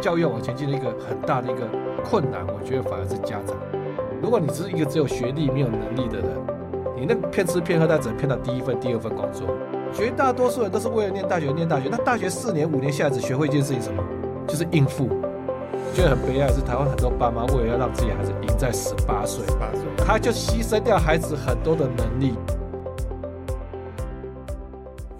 教育往前进的一个很大的一个困难，我觉得反而是家长。如果你只是一个只有学历没有能力的人，你那骗吃骗喝，但只能骗到第一份、第二份工作。绝大多数人都是为了念大学念大学，那大学四年五年下来只学会一件事情，什么？就是应付。觉得很悲哀的是，台湾很多爸妈为了要让自己孩子赢在十，八岁他就牺牲掉孩子很多的能力。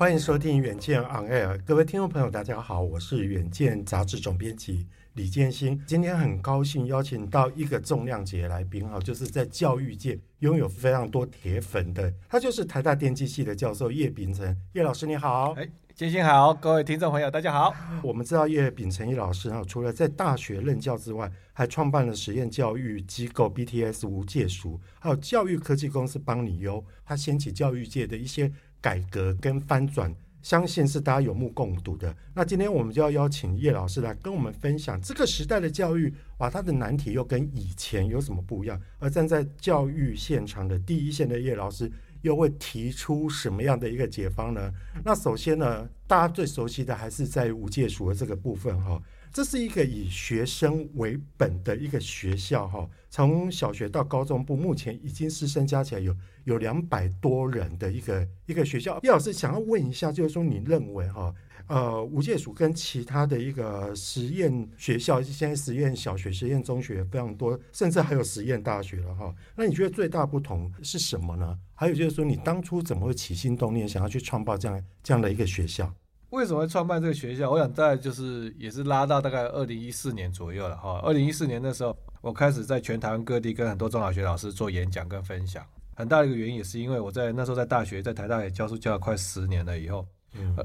欢迎收听《远见 On Air》，各位听众朋友，大家好，我是《远见》杂志总编辑。李建新，今天很高兴邀请到一个重量级的来宾哈，就是在教育界拥有非常多铁粉的，他就是台大电机系的教授叶秉成叶老师，你好。哎，建新好，各位听众朋友大家好。我们知道叶秉成叶老师哈，除了在大学任教之外，还创办了实验教育机构 BTS 无界塾，还有教育科技公司帮你优，他掀起教育界的一些改革跟翻转。相信是大家有目共睹的。那今天我们就要邀请叶老师来跟我们分享这个时代的教育，哇，它的难题又跟以前有什么不一样？而站在教育现场的第一线的叶老师，又会提出什么样的一个解方呢？那首先呢，大家最熟悉的还是在无界塾的这个部分哈。这是一个以学生为本的一个学校，哈，从小学到高中部，目前已经师生加起来有有两百多人的一个一个学校。叶老师想要问一下，就是说你认为哈，呃，无界署跟其他的一个实验学校，现在实验小学、实验中学非常多，甚至还有实验大学了哈。那你觉得最大不同是什么呢？还有就是说，你当初怎么会起心动念想要去创办这样这样的一个学校？为什么会创办这个学校？我想在就是也是拉到大概二零一四年左右了哈。二零一四年的时候，我开始在全台湾各地跟很多中小学老师做演讲跟分享。很大的一个原因也是因为我在那时候在大学，在台大也教书教了快十年了以后，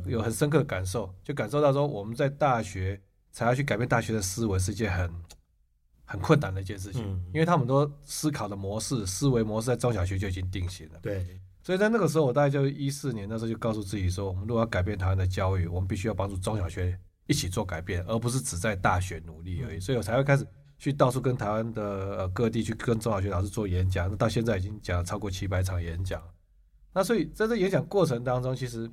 有很深刻的感受，就感受到说我们在大学才要去改变大学的思维是一件很很困难的一件事情，因为他们都思考的模式、思维模式在中小学就已经定型了。对。所以在那个时候，我大概就一四年那时候就告诉自己说，我们如果要改变台湾的教育，我们必须要帮助中小学一起做改变，而不是只在大学努力而已。所以我才会开始去到处跟台湾的呃各地去跟中小学老师做演讲，那到现在已经讲了超过七百场演讲。那所以在这演讲过程当中，其实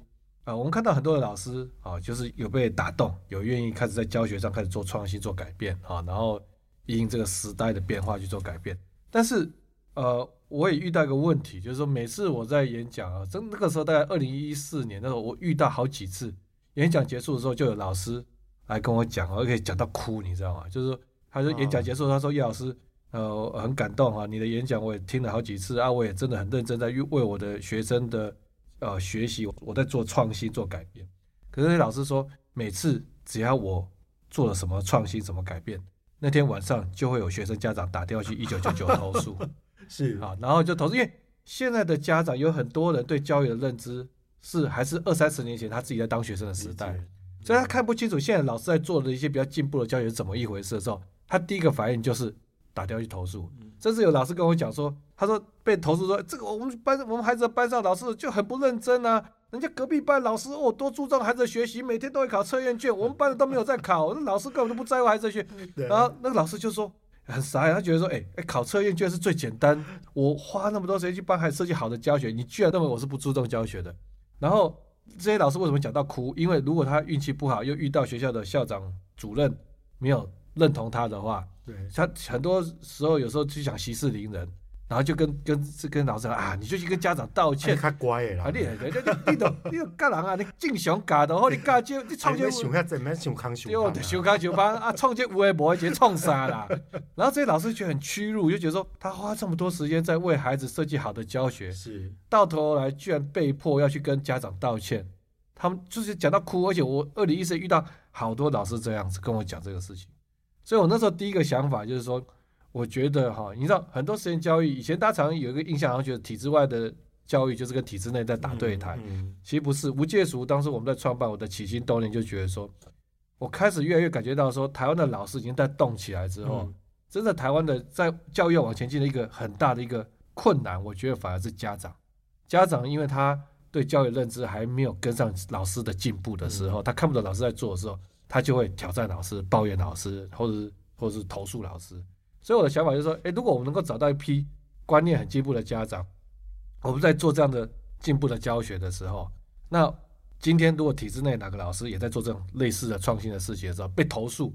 啊，我们看到很多的老师啊，就是有被打动，有愿意开始在教学上开始做创新、做改变啊，然后因这个时代的变化去做改变。但是呃。我也遇到一个问题，就是说每次我在演讲啊，真那个时候大概二零一四年的时候，我遇到好几次演讲结束的时候，就有老师来跟我讲，而且讲到哭，你知道吗？就是说，他说演讲结束，他说叶老师，呃，很感动哈，你的演讲我也听了好几次啊，我也真的很认真在为我的学生的呃学习，我在做创新做改变。可是老师说，每次只要我做了什么创新什么改变，那天晚上就会有学生家长打电话去一九九九投诉。是啊，然后就投资，因为现在的家长有很多人对教育的认知是还是二三十年前他自己在当学生的时代，所以他看不清楚现在老师在做的一些比较进步的教育是怎么一回事的时候，他第一个反应就是打电话去投诉。甚至有老师跟我讲说，他说被投诉说这个我们班我们孩子的班上老师就很不认真啊，人家隔壁班老师哦多注重孩子的学习，每天都会考测验卷，我们班的都没有在考，那老师根本就不在乎孩子的学。然后那个老师就说。很傻呀，他觉得说，哎、欸、哎，考测验居然是最简单，我花那么多时间去帮孩子设计好的教学，你居然认为我是不注重教学的？然后这些老师为什么讲到哭？因为如果他运气不好，又遇到学校的校长、主任没有认同他的话，对，他很多时候有时候就想息事宁人。然后就跟跟是跟老师说啊，你就去跟家长道歉。他乖了啦。你你你你都你都干人啊？你正常教的，或你教就你创建。想遐济，免想康想胖。对，想康想胖啊！创建有诶无诶，直接创啥啦？然后这些老师就很屈辱，就觉得说他花这么多时间在为孩子设计好的教学，是到头来居然被迫要去跟家长道歉。他们就是讲到哭，而且我二零一四遇到好多老师这样子跟我讲这个事情，所以我那时候第一个想法就是说。我觉得哈，你知道很多实验教育以前大家常有一个印象，好像觉得体制外的教育就是跟体制内在打对台。其实不是。无界塾当时我们在创办，我的起心动念就觉得说，我开始越来越感觉到说，台湾的老师已经在动起来之后，嗯、真的台湾的在教育往前进的一个很大的一个困难，我觉得反而是家长。家长因为他对教育认知还没有跟上老师的进步的时候，嗯、他看不懂老师在做的时候，他就会挑战老师、抱怨老师，或者是或者是投诉老师。所以我的想法就是说，诶，如果我们能够找到一批观念很进步的家长，我们在做这样的进步的教学的时候，那。今天如果体制内哪个老师也在做这种类似的创新的事情的时候，被投诉、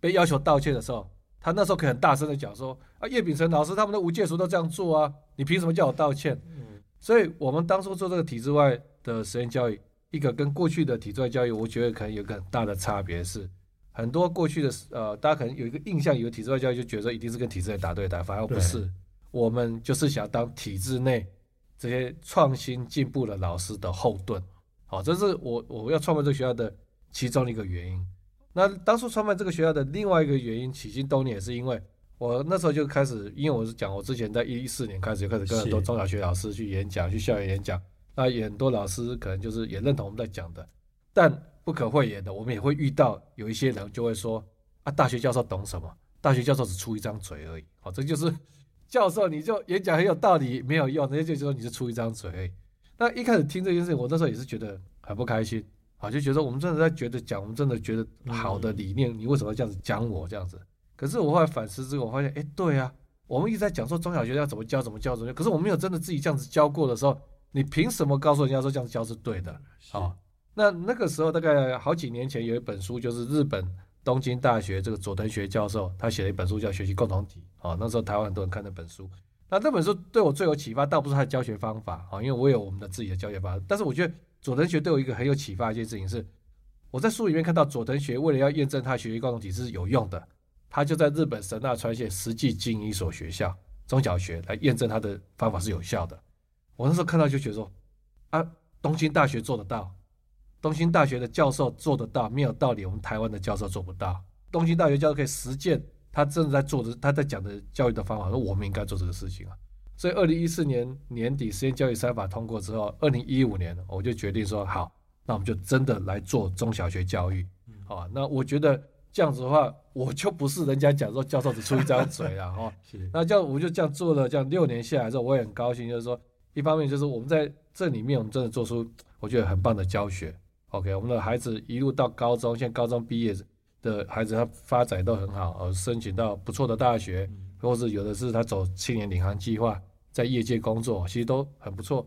被要求道歉的时候，他那时候可以很大声的讲说：“啊，叶秉成老师他们的无界塾都这样做啊，你凭什么叫我道歉？”嗯，所以我们当初做这个体制外的实验教育，一个跟过去的体制外教育，我觉得可能有个很大的差别是，很多过去的呃，大家可能有一个印象，以为体制外教育就觉得一定是跟体制内打对打，反而不是，我们就是想当体制内这些创新进步的老师的后盾。好，这是我我要创办这个学校的其中一个原因。那当初创办这个学校的另外一个原因，起心动念也是因为我那时候就开始，因为我是讲我之前在一四年开始就开始跟很多中小学老师去演讲，去校园演讲。那也很多老师可能就是也认同我们在讲的，但不可讳言的，我们也会遇到有一些人就会说啊，大学教授懂什么？大学教授只出一张嘴而已。好，这就是 教授你就演讲很有道理没有用，人家就说你是出一张嘴而已。那一开始听这件事情，我那时候也是觉得很不开心好，就觉得我们真的在觉得讲，我们真的觉得好的理念，你为什么要这样子讲我这样子？可是我后来反思之后，我发现，哎，对啊，我们一直在讲说中小学要怎么教，怎么教，怎么教，可是我没有真的自己这样子教过的时候，你凭什么告诉人家说这样子教是对的？啊，那那个时候大概好几年前有一本书，就是日本东京大学这个佐藤学教授他写了一本书叫《学习共同体》啊，那时候台湾很多人看那本书。那这本书对我最有启发，倒不是他的教学方法啊，因为我有我们的自己的教学方法。但是我觉得佐藤学对我一个很有启发的一件事情是，我在书里面看到佐藤学为了要验证他学习共同体是有用的，他就在日本神奈川县实际经营一所学校中小学来验证他的方法是有效的。我那时候看到就觉得说，啊，东京大学做得到，东京大学的教授做得到，没有道理我们台湾的教授做不到。东京大学教授可以实践。他正在做的，他在讲的教育的方法，说我们应该做这个事情啊。所以，二零一四年年底实验教育三法通过之后，二零一五年我就决定说，好，那我们就真的来做中小学教育，好啊？那我觉得这样子的话，我就不是人家讲说教授只出一张嘴 了哈。那这样我就这样做了，这样六年下来之后，我也很高兴，就是说，一方面就是我们在这里面，我们真的做出我觉得很棒的教学。OK，我们的孩子一路到高中，现在高中毕业。的孩子他发展都很好，而，申请到不错的大学，或是有的是他走青年领航计划，在业界工作，其实都很不错。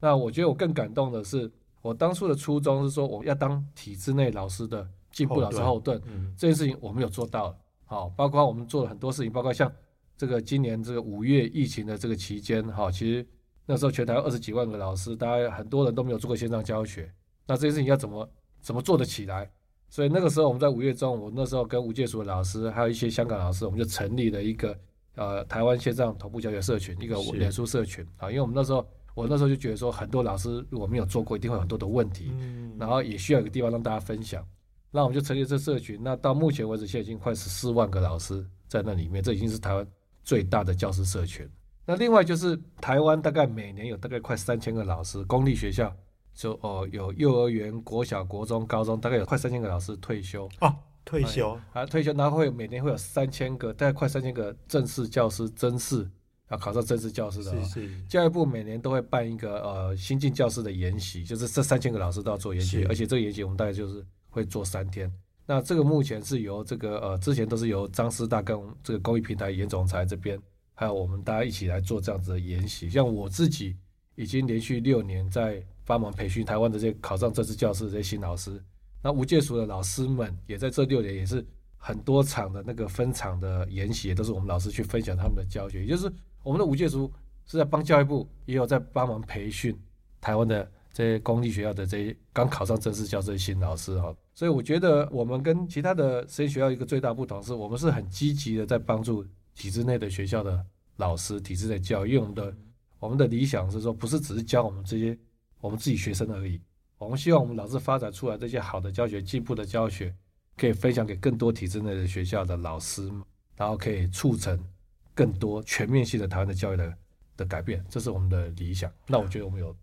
那我觉得我更感动的是，我当初的初衷是说，我要当体制内老师的进步老师后盾，这件事情我们有做到。好，包括我们做了很多事情，包括像这个今年这个五月疫情的这个期间，哈，其实那时候全台二十几万个老师，大家很多人都没有做过线上教学，那这件事情要怎么怎么做得起来？所以那个时候，我们在五月中，我那时候跟吴界塾的老师，还有一些香港老师，我们就成立了一个呃台湾线上同步教学社群，一个脸书社群啊。因为我们那时候，我那时候就觉得说，很多老师如果没有做过，一定会有很多的问题，然后也需要一个地方让大家分享。那我们就成立这社群。那到目前为止，现在已经快十四万个老师在那里面，这已经是台湾最大的教师社群。那另外就是台湾大概每年有大概快三千个老师，公立学校。就哦，有幼儿园、国小、国中、高中，大概有快三千个老师退休哦，退休啊，退休，然后会每年会有三千个，大概快三千个正式教师真试，啊考上正式教师的。是是。教育部每年都会办一个呃新进教师的研习，就是这三千个老师都要做研习，而且这个研习我们大概就是会做三天。那这个目前是由这个呃之前都是由张师大跟这个公益平台严总裁这边，还有我们大家一起来做这样子的研习。像我自己已经连续六年在。帮忙培训台湾的这些考上正式教师的这些新老师，那无界塾的老师们也在这六年也是很多场的那个分场的研习，都是我们老师去分享他们的教学，也就是我们的无界塾是在帮教育部，也有在帮忙培训台湾的这些公立学校的这些刚考上正式教师的新老师哈。所以我觉得我们跟其他的实验学校一个最大不同是，我们是很积极的在帮助体制内的学校的老师，体制内教育。因为我们的我们的理想是说，不是只是教我们这些。我们自己学生而已。我们希望我们老师发展出来这些好的教学、进步的教学，可以分享给更多体制内的学校的老师，然后可以促成更多全面性的台湾的教育的的改变。这是我们的理想。那我觉得我们有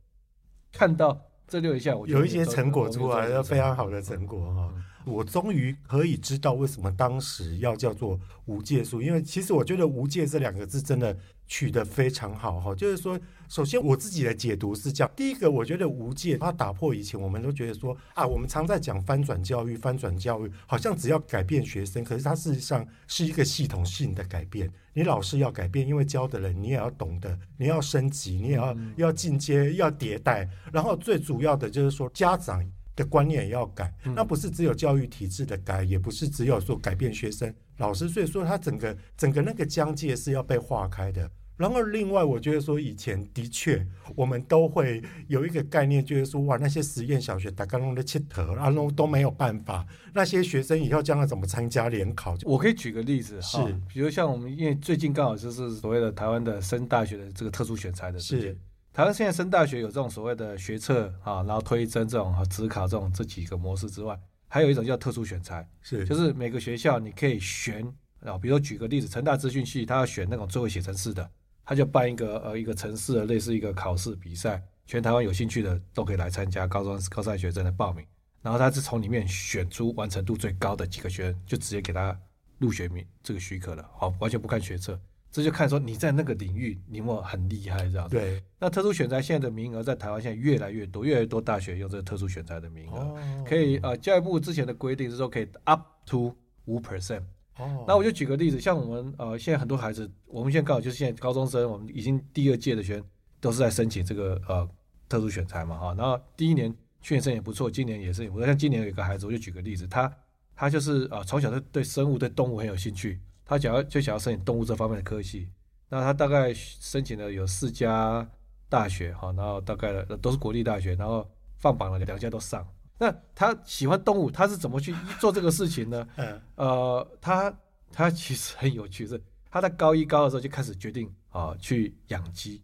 看到这六一项，我有一些成果出来，非常好的成果哈。我终于可以知道为什么当时要叫做无界书，因为其实我觉得“无界”这两个字真的取得非常好哈。就是说，首先我自己的解读是这样：第一个，我觉得“无界”它打破以前我们都觉得说啊，我们常在讲翻转教育，翻转教育好像只要改变学生，可是它事实上是一个系统性的改变。你老师要改变，因为教的人你也要懂得，你要升级，你也要要进阶，要迭代。然后最主要的就是说家长。的观念也要改，那不是只有教育体制的改，也不是只有说改变学生、老师，所以说他整个整个那个疆界是要被划开的。然后另外，我觉得说以前的确我们都会有一个概念，就是说哇，那些实验小学打刚刚的切头，然后都没有办法，那些学生以后将来怎么参加联考？我可以举个例子，是，比如像我们因为最近刚好就是所谓的台湾的升大学的这个特殊选材的事件。台湾现在升大学有这种所谓的学测啊，然后推甄这种和指考这种这几个模式之外，还有一种叫特殊选才，是。就是每个学校你可以选啊，比如说举个例子，成大资讯系他要选那种最会写程式的，他就办一个呃一个城市的类似一个考试比赛，全台湾有兴趣的都可以来参加，高中高三学生的报名，然后他是从里面选出完成度最高的几个学生，就直接给他入学名这个许可了，好，完全不看学测。这就看说你在那个领域你有没有很厉害这样子。对。那特殊选材现在的名额在台湾现在越来越多，越来越多大学用这个特殊选材的名额，哦、可以呃教育部之前的规定是说可以 up to 五 percent。哦。那我就举个例子，像我们呃现在很多孩子，我们现在刚好就是现在高中生，我们已经第二届的学生都是在申请这个呃特殊选材嘛哈。然后第一年去年生也不错，今年也是。我像今年有一个孩子，我就举个例子，他他就是呃从小就对生物对动物很有兴趣。他想要就想要申请动物这方面的科系，那他大概申请了有四家大学哈，然后大概都是国立大学，然后放榜了两家都上。那他喜欢动物，他是怎么去做这个事情呢？嗯呃，他他其实很有趣，是他在高一高二的时候就开始决定啊去养鸡，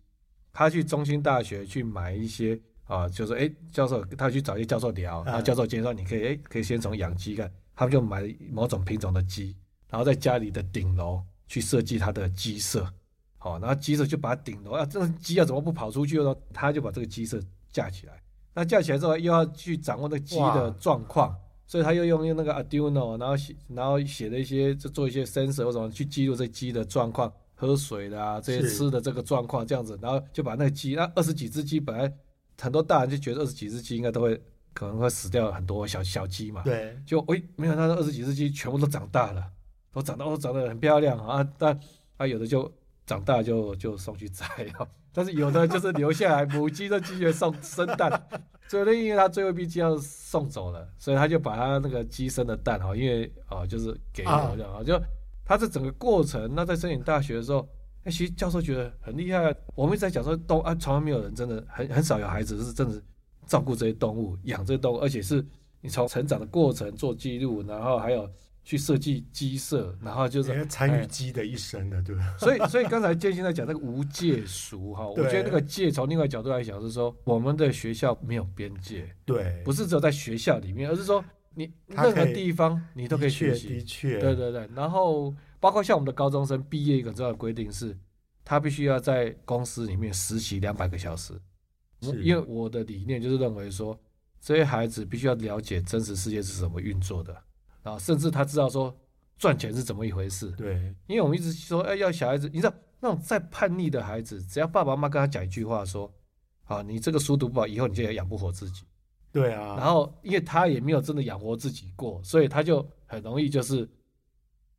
他去中兴大学去买一些啊，就是哎教授他去找一些教授聊，然后教授介绍你可以哎可以先从养鸡看，他们就买某种品种的鸡。然后在家里的顶楼去设计它的鸡舍，好，然后鸡舍就把顶楼啊，这个鸡要怎么不跑出去呢？他就把这个鸡舍架起来。那架起来之后，又要去掌握那个鸡的状况，所以他又用用那个 Arduino，然后写然后写了一些，就做一些 sensor 或什么去记录这鸡的状况，喝水的啊，这些吃的这个状况这样子，然后就把那个鸡，那二十几只鸡本来很多大人就觉得二十几只鸡应该都会可能会死掉很多小小鸡嘛，对，就诶没有，他说二十几只鸡全部都长大了。都长得都长得很漂亮啊，但啊有的就长大就就送去宰了，但是有的就是留下来母鸡的鸡就送生蛋，所以呢，因为他最后一批鸡要送走了，所以他就把他那个鸡生的蛋哈，因为啊就是给了这样啊，就他这整个过程，那在申请大学的时候，哎，其实教授觉得很厉害，我们一直在讲说动啊，从来没有人真的很很少有孩子是真的照顾这些动物，养这些动物，而且是你从成长的过程做记录，然后还有。去设计鸡舍，然后就是参与鸡的一生的，对吧？所以，所以刚才建新在讲那个无界俗哈，我觉得那个界从另外角度来讲是说，我们的学校没有边界，对，不是只有在学校里面，而是说你任何地方你都可以学习，的确，对对对。然后包括像我们的高中生毕业一个重要的规定是，他必须要在公司里面实习两百个小时，因为我的理念就是认为说，这些孩子必须要了解真实世界是怎么运作的。啊，甚至他知道说赚钱是怎么一回事。对，因为我们一直说，哎，要小孩子，你知道那种再叛逆的孩子，只要爸爸妈妈跟他讲一句话，说，啊，你这个书读不好，以后你就也养不活自己。对啊。然后，因为他也没有真的养活自己过，所以他就很容易就是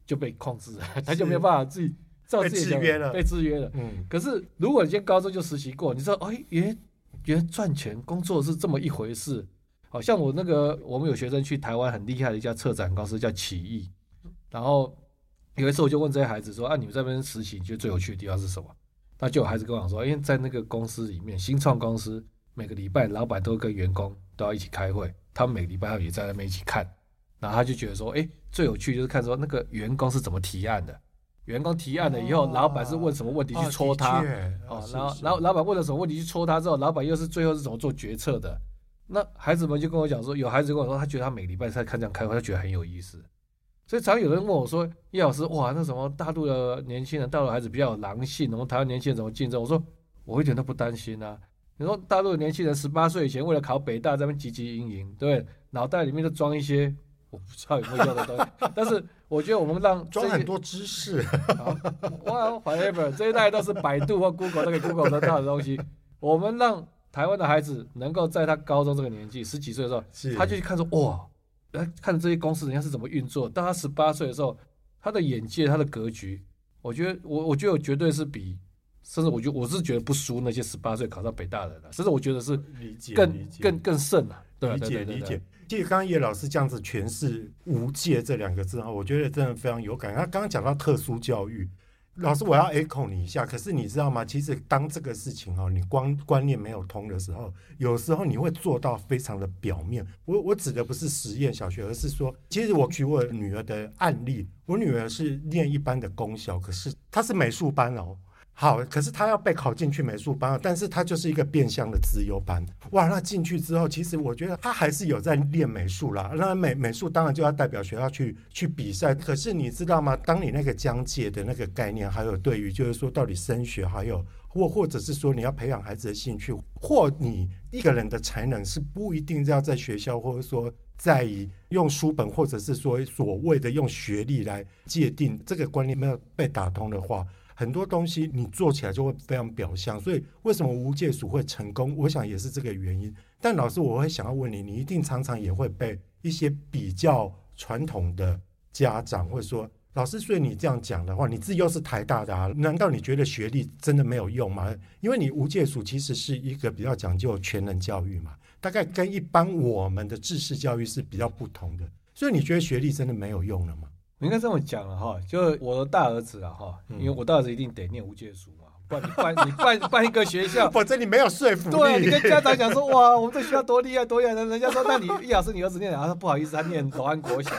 就被控制了，他就没有办法自己照自己的被制约了，被制约了。嗯。可是，如果你今天高中就实习过，你知道，哎，原原来赚钱工作是这么一回事。好像我那个，我们有学生去台湾很厉害的一家策展公司叫启艺，然后有一次我就问这些孩子说：“啊，你们在那边实习，你觉得最有趣的地方是什么？”那就有孩子跟我讲说：“因为在那个公司里面，新创公司每个礼拜老板都跟员工都要一起开会，他们每个礼拜也在那边一起看，然后他就觉得说：哎，最有趣就是看说那个员工是怎么提案的，员工提案了以后，老板是问什么问题去戳他，哦，然后然后老板问了什么问题去戳他之后，老板又是最后是怎么做决策的。”那孩子们就跟我讲说，有孩子跟我说，他觉得他每个礼拜在看这样开会，他觉得很有意思。所以常有人问我说：“叶老师，哇，那什么大陆的年轻人，大陆孩子比较有狼性，然后台湾年轻人怎么竞争？”我说：“我一点都不担心啊。你说大陆的年轻人十八岁以前为了考北大，在那边汲汲营营，对，脑袋里面都装一些我不知道有没有用的东西。但是我觉得我们让装很多知识，哇，whatever，这一代都是百度或 Google 都可以 Google 得到的东西。我们让台湾的孩子能够在他高中这个年纪，十几岁的时候，他就去看说哇，来看这些公司人家是怎么运作。当他十八岁的时候，他的眼界、他的格局，我觉得我我觉得我绝对是比。甚至我觉得我是觉得不输那些十八岁考上北大的人，甚至我觉得是更理解更更胜啊！对，理解理解。其实刚刚叶老师这样子诠释“无界”这两个字啊，我觉得真的非常有感。他刚刚讲到特殊教育，老师我要 echo 你一下。可是你知道吗？其实当这个事情哦，你光观念没有通的时候，有时候你会做到非常的表面。我我指的不是实验小学，而是说，其实我举我女儿的案例，我女儿是念一般的公校，可是她是美术班哦。好，可是他要被考进去美术班，但是他就是一个变相的资优班。哇，那进去之后，其实我觉得他还是有在练美术啦。那美美术当然就要代表学校去去比赛。可是你知道吗？当你那个疆界的那个概念，还有对于就是说到底升学，还有或或者是说你要培养孩子的兴趣，或你一个人的才能是不一定要在学校，或者说在用书本，或者是说所谓的用学历来界定这个观念没有被打通的话。很多东西你做起来就会非常表象，所以为什么无界塾会成功？我想也是这个原因。但老师，我会想要问你，你一定常常也会被一些比较传统的家长，或者说老师，所以你这样讲的话，你自己又是台大的啊，难道你觉得学历真的没有用吗？因为你无界数其实是一个比较讲究全人教育嘛，大概跟一般我们的制式教育是比较不同的，所以你觉得学历真的没有用了吗？应该这么讲了哈，就我的大儿子啊哈，因为我大儿子一定得念无界书嘛，不然你办你办办一个学校，否则你没有说服力。对，你跟家长讲说哇，我们这学校多厉害多厉害，人家说那你叶老师你儿子念哪？他说不好意思，他念罗安国小。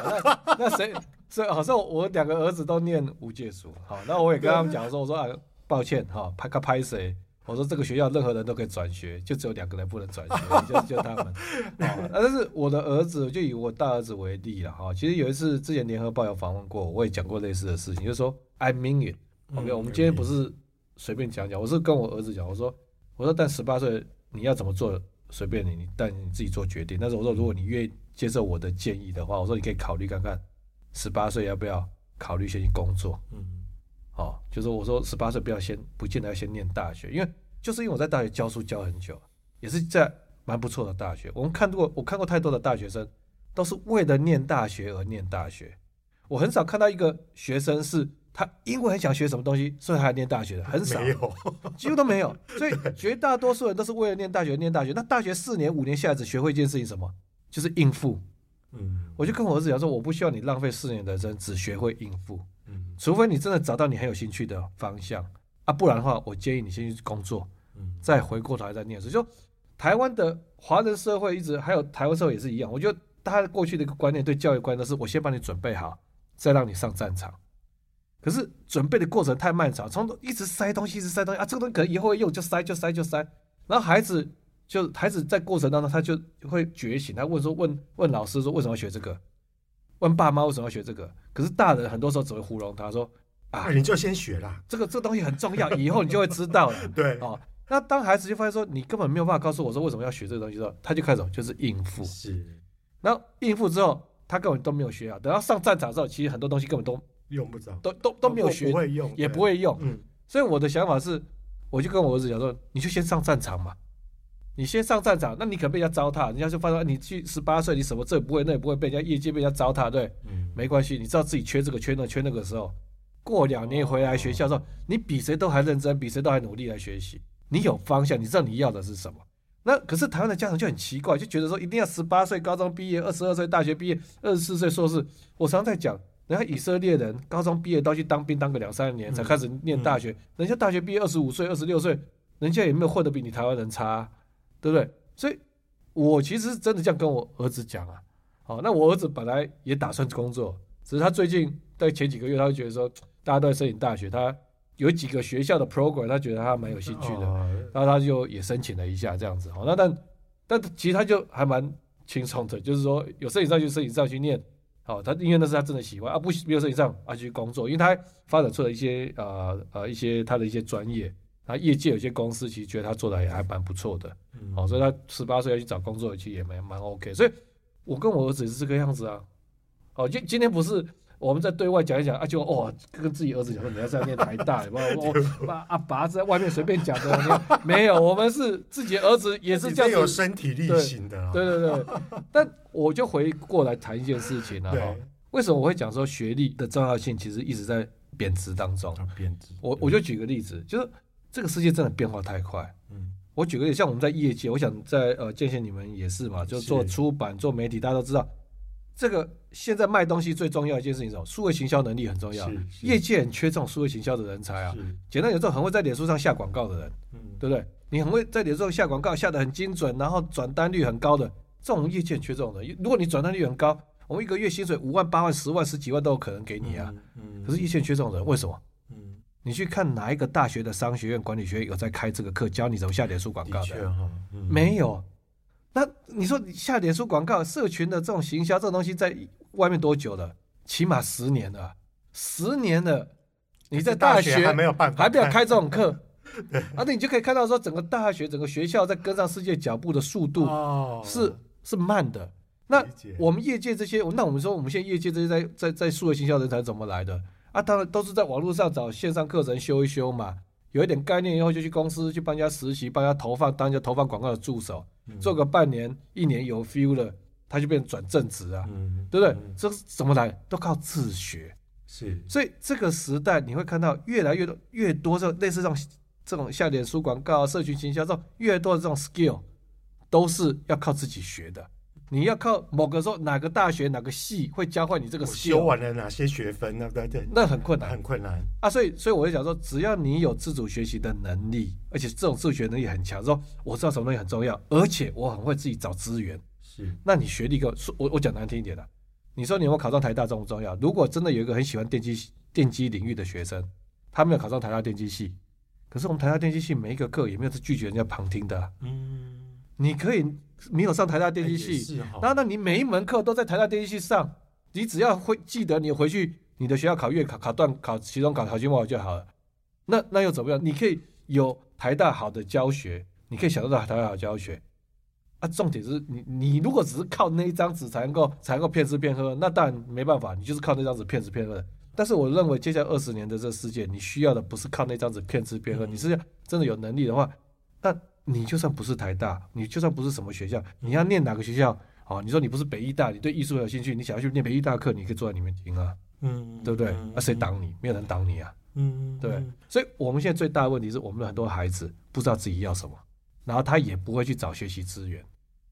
那 那谁？所以好像我两个儿子都念无界书。好，那我也跟他们讲说，我说啊，抱歉哈，拍个拍谁？我说这个学校任何人都可以转学，就只有两个人不能转学，就就他们。啊，但是我的儿子，就以我大儿子为例了哈。其实有一次之前联合报有访问过，我也讲过类似的事情，就是说 I mean it。OK，我们今天不是随便讲讲，我是跟我儿子讲，我说我说但十八岁你要怎么做随便你，你但你自己做决定。但是我说如果你愿意接受我的建议的话，我说你可以考虑看看，十八岁要不要考虑先去工作。嗯。哦，就是我说十八岁不要先，不见得要先念大学，因为就是因为我在大学教书教很久，也是在蛮不错的大学。我们看过，我看过太多的大学生，都是为了念大学而念大学。我很少看到一个学生是他因为很想学什么东西，所以他念大学的，很少，没有，几乎都没有。所以绝大多数人都是为了念大学念大学。那大学四年五年下来只学会一件事情，什么？就是应付。嗯，我就跟我儿子讲说，我不需要你浪费四年的人生只学会应付。除非你真的找到你很有兴趣的方向啊，不然的话，我建议你先去工作，再回过头来再念书。就台湾的华人社会一直还有台湾社会也是一样，我觉得大家过去的一个观念，对教育观念都是我先帮你准备好，再让你上战场。可是准备的过程太漫长，从一直塞东西，一直塞东西啊，这个东西可能以后会用，就塞就塞就塞。然后孩子就孩子在过程当中，他就会觉醒，他问说问问老师说为什么要学这个？问爸妈为什么要学这个？可是大人很多时候只会糊弄他说：“啊，你就先学啦，这个这个东西很重要，以后你就会知道了。”对哦，那当孩子就发现说你根本没有办法告诉我说为什么要学这个东西的时候，他就开始就是应付。是，然后应付之后，他根本都没有学啊。等到上战场之后，其实很多东西根本都用不着，都都都没有学，不会用，也不会用。嗯，所以我的想法是，我就跟我儿子讲说，你就先上战场嘛。你先上战场，那你可能被人家糟蹋，人家就发现你去十八岁，你什么这也不会，那也不会，被人家业界被人家糟蹋，对，嗯，没关系，你知道自己缺这个缺那个缺那个时候，过两年回来学校的时候，你比谁都还认真，比谁都还努力来学习，你有方向，你知道你要的是什么。那可是台湾的家长就很奇怪，就觉得说一定要十八岁高中毕业，二十二岁大学毕业，二十四岁硕士。我常常在讲，人家以色列人高中毕业都去当兵，当个两三年才开始念大学，人家大学毕业二十五岁、二十六岁，人家也没有混得比你台湾人差。对不对？所以，我其实是真的这样跟我儿子讲啊。好，那我儿子本来也打算工作，只是他最近在前几个月，他会觉得说，大家都在申请大学，他有几个学校的 program，他觉得他蛮有兴趣的，然后他就也申请了一下这样子。好，那但但其实他就还蛮轻松的，就是说有申请上去，申请上去念。好，他因为那是他真的喜欢啊，不没有申请上啊去工作，因为他发展出了一些呃呃一些他的一些专业。他业界有些公司其实觉得他做的也还蛮不错的，嗯，好，所以他十八岁要去找工作，其实也蛮蛮 OK。所以，我跟我儿子也是这个样子啊。哦，今今天不是我们在对外讲一讲啊，就哦跟自己儿子讲说你要是要念台大，我我阿爸在外面随便讲的，没有，我们是自己儿子也是这样有身体力行的，对对对。但我就回过来谈一件事情了哈，为什么我会讲说学历的重要性其实一直在贬值当中？贬值。我我就举个例子，就是这个世界真的变化太快。嗯。我举个例，像我们在业界，我想在呃见见你们也是嘛，就做出版、做媒体，大家都知道。这个现在卖东西最重要一件事情是什么？数位行销能力很重要，业界很缺这种数位行销的人才啊。简单有时候很会在脸书上下广告的人，嗯、对不对？你很会在脸书上下广告，下的很精准，然后转单率很高的，这种业界缺这种人。如果你转单率很高，我们一个月薪水五万、八万、十万、十几万都有可能给你啊。嗯嗯、可是业界缺这种人，为什么？嗯、你去看哪一个大学的商学院管理学院有在开这个课，教你怎么下脸书广告的？嗯、没有。那你说你下脸书广告、社群的这种行销这种东西，在外面多久了？起码十年了，十年了。你在大学还没有办法，还没有开这种课，啊，那你就可以看到说，整个大学、整个学校在跟上世界脚步的速度是是慢的。那我们业界这些，那我们说我们现在业界这些在在在数位行销人才怎么来的？啊，当然都是在网络上找线上课程修一修嘛，有一点概念以后就去公司去帮人家实习，帮人家投放，当人家投放广告的助手。做个半年、一年有 feel 了，他就变成转正职啊，嗯、对不对？嗯、这是怎么来？都靠自学。是，所以这个时代你会看到越来越多、越多这类似这种这种像脸书广告、社群营销这种越多的这种 skill，都是要靠自己学的。你要靠某个说哪个大学哪个系会教会你这个修完了哪些学分呢？对对，那很困难，很困难啊！所以，所以我就讲说，只要你有自主学习的能力，而且这种自学能力很强，说我知道什么东西很重要，而且我很会自己找资源，是。那你学历个，我我讲难听一点的，你说你有没有考上台大重不重要？如果真的有一个很喜欢电机电机领域的学生，他没有考上台大电机系，可是我们台大电机系每一个课也没有是拒绝人家旁听的，嗯，你可以。没有上台大电机系，然后那你每一门课都在台大电机系上，你只要会记得你回去你的学校考月考考段考期中考考期末考就好了。那那又怎么样？你可以有台大好的教学，你可以享受到台大好教学。啊，重点是你你如果只是靠那一张纸才能够才能够骗吃骗喝，那当然没办法，你就是靠那张纸骗吃骗喝。但是我认为接下来二十年的这个世界，你需要的不是靠那张纸骗吃骗喝，你是真的有能力的话，但。你就算不是台大，你就算不是什么学校，你要念哪个学校？哦，你说你不是北医大，你对艺术有兴趣，你想要去念北医大课，你可以坐在里面听啊，嗯，对不对？那谁挡你？没有人挡你啊，嗯，对。所以我们现在最大的问题是我们的很多孩子不知道自己要什么，然后他也不会去找学习资源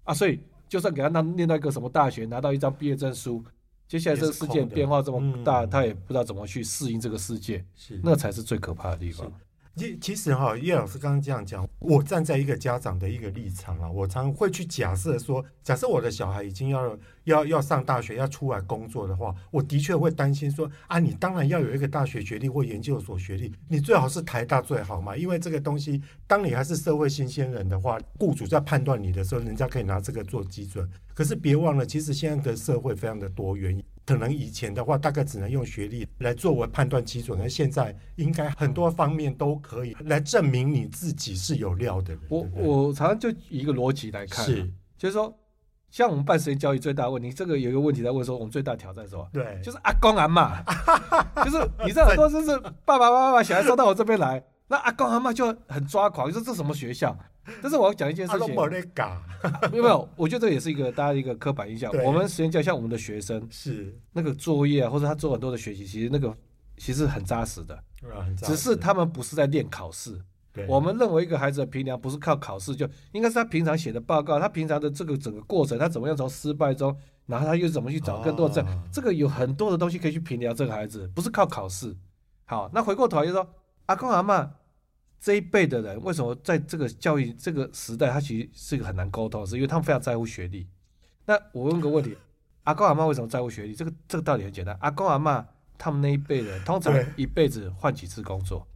啊，所以就算给他那念到一个什么大学，拿到一张毕业证书，接下来这个世界变化这么大，他也不知道怎么去适应这个世界，是，那才是最可怕的地方。其其实哈，叶老师刚刚这样讲，我站在一个家长的一个立场啊，我常会去假设说，假设我的小孩已经要要要上大学，要出来工作的话，我的确会担心说，啊，你当然要有一个大学学历或研究所学历，你最好是台大最好嘛，因为这个东西，当你还是社会新鲜人的话，雇主在判断你的时候，人家可以拿这个做基准。可是别忘了，其实现在的社会非常的多元。可能以前的话，大概只能用学历来作为判断基准，而现在应该很多方面都可以来证明你自己是有料的人。我我常常就以一个逻辑来看，是就是说，像我们办实验教育最大的问题，这个有一个问题在问说，我们最大挑战是什么？对，就是阿公阿妈，就是你知道很多就是爸爸妈妈把小孩送到我这边来，那阿公阿妈就很抓狂，就说这什么学校？但是我要讲一件事情，没有没有，我觉得这也是一个大家一个刻板印象。我们实验教育像我们的学生是那个作业啊，或者他做很多的学习，其实那个其实很扎实的，只是他们不是在练考试。我们认为一个孩子的评量不是靠考试，就应该是他平常写的报告，他平常的这个整个过程，他怎么样从失败中，然后他又怎么去找更多的证，这个有很多的东西可以去评量这个孩子，不是靠考试。好，那回过头来就说阿公阿嬷。这一辈的人为什么在这个教育这个时代，他其实是一个很难沟通，是因为他们非常在乎学历。那我问个问题，阿公阿嬷为什么在乎学历？这个这个道理很简单，阿公阿嬷他们那一辈人通常一辈子换几次工作，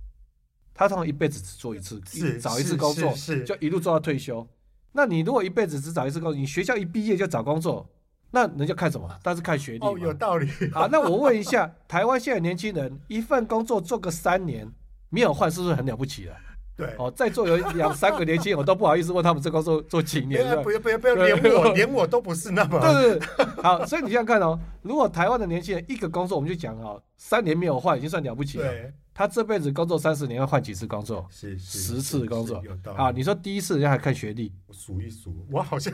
他通常一辈子只做一次，找一次工作，就一路做到退休。那你如果一辈子只找一次工作，你学校一毕业就找工作，那人家看什么？但是看学历。哦，有道理。好，那我问一下，台湾现在年轻人一份工作做个三年。没有换是不是很了不起了？对，哦，在座有两三个年轻人，我都不好意思问他们这工作做几年 了。不要不要不要，连我 连我都不是那么。对 对对，好，所以你想想看哦，如果台湾的年轻人一个工作，我们就讲哦，三年没有换，已经算了不起了。对，他这辈子工作三十年，要换几次工作？是十次工作。有道理。好，你说第一次人家还看学历，我数一数，我好像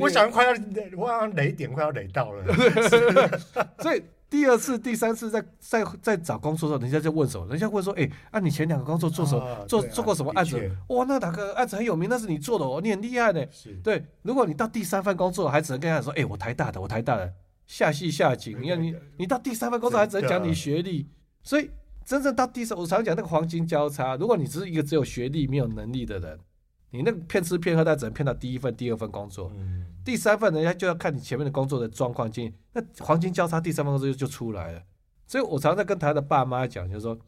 我想快要，我好像雷点快要雷到了。所以。第二次、第三次在在在找工作的时候，人家就问什么？人家问说：“哎、欸，啊，你前两个工作做什么？啊、做、啊、做过什么案子？哇，那哪个案子很有名？那是你做的哦，你很厉害呢。”对。如果你到第三份工作，还只能跟人家说：“哎、欸，我台大的，我台大的。”下戏下井，你看你你到第三份工作还只能讲你学历，所以真正到第三，我常讲那个黄金交叉。如果你只是一个只有学历没有能力的人，你那个骗吃骗喝，他只能骗到第一份、第二份工作。嗯。第三份人家就要看你前面的工作的状况经验，那黄金交叉第三份工作就就出来了。所以我常常在跟他的爸妈讲，就是说，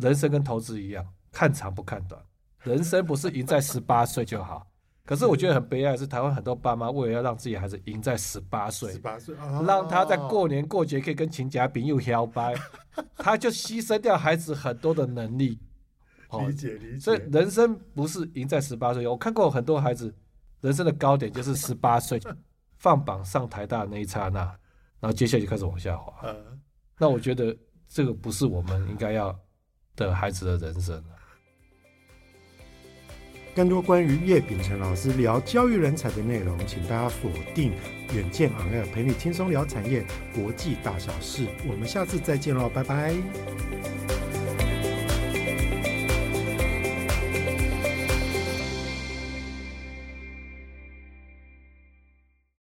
人生跟投资一样，看长不看短。人生不是赢在十八岁就好。可是我觉得很悲哀的是，台湾很多爸妈为了要让自己孩子赢在十八岁，十八岁，让他在过年过节可以跟亲家朋友摇掰，他就牺牲掉孩子很多的能力。理解理解。所以人生不是赢在十八岁。我看过很多孩子。人生的高点就是十八岁放榜上台大的那一刹那，然后接下来就开始往下滑。那我觉得这个不是我们应该要的孩子的人生。更多关于叶秉成老师聊教育人才的内容，请大家锁定远见 on air，陪你轻松聊产业国际大小事。我们下次再见喽，拜拜。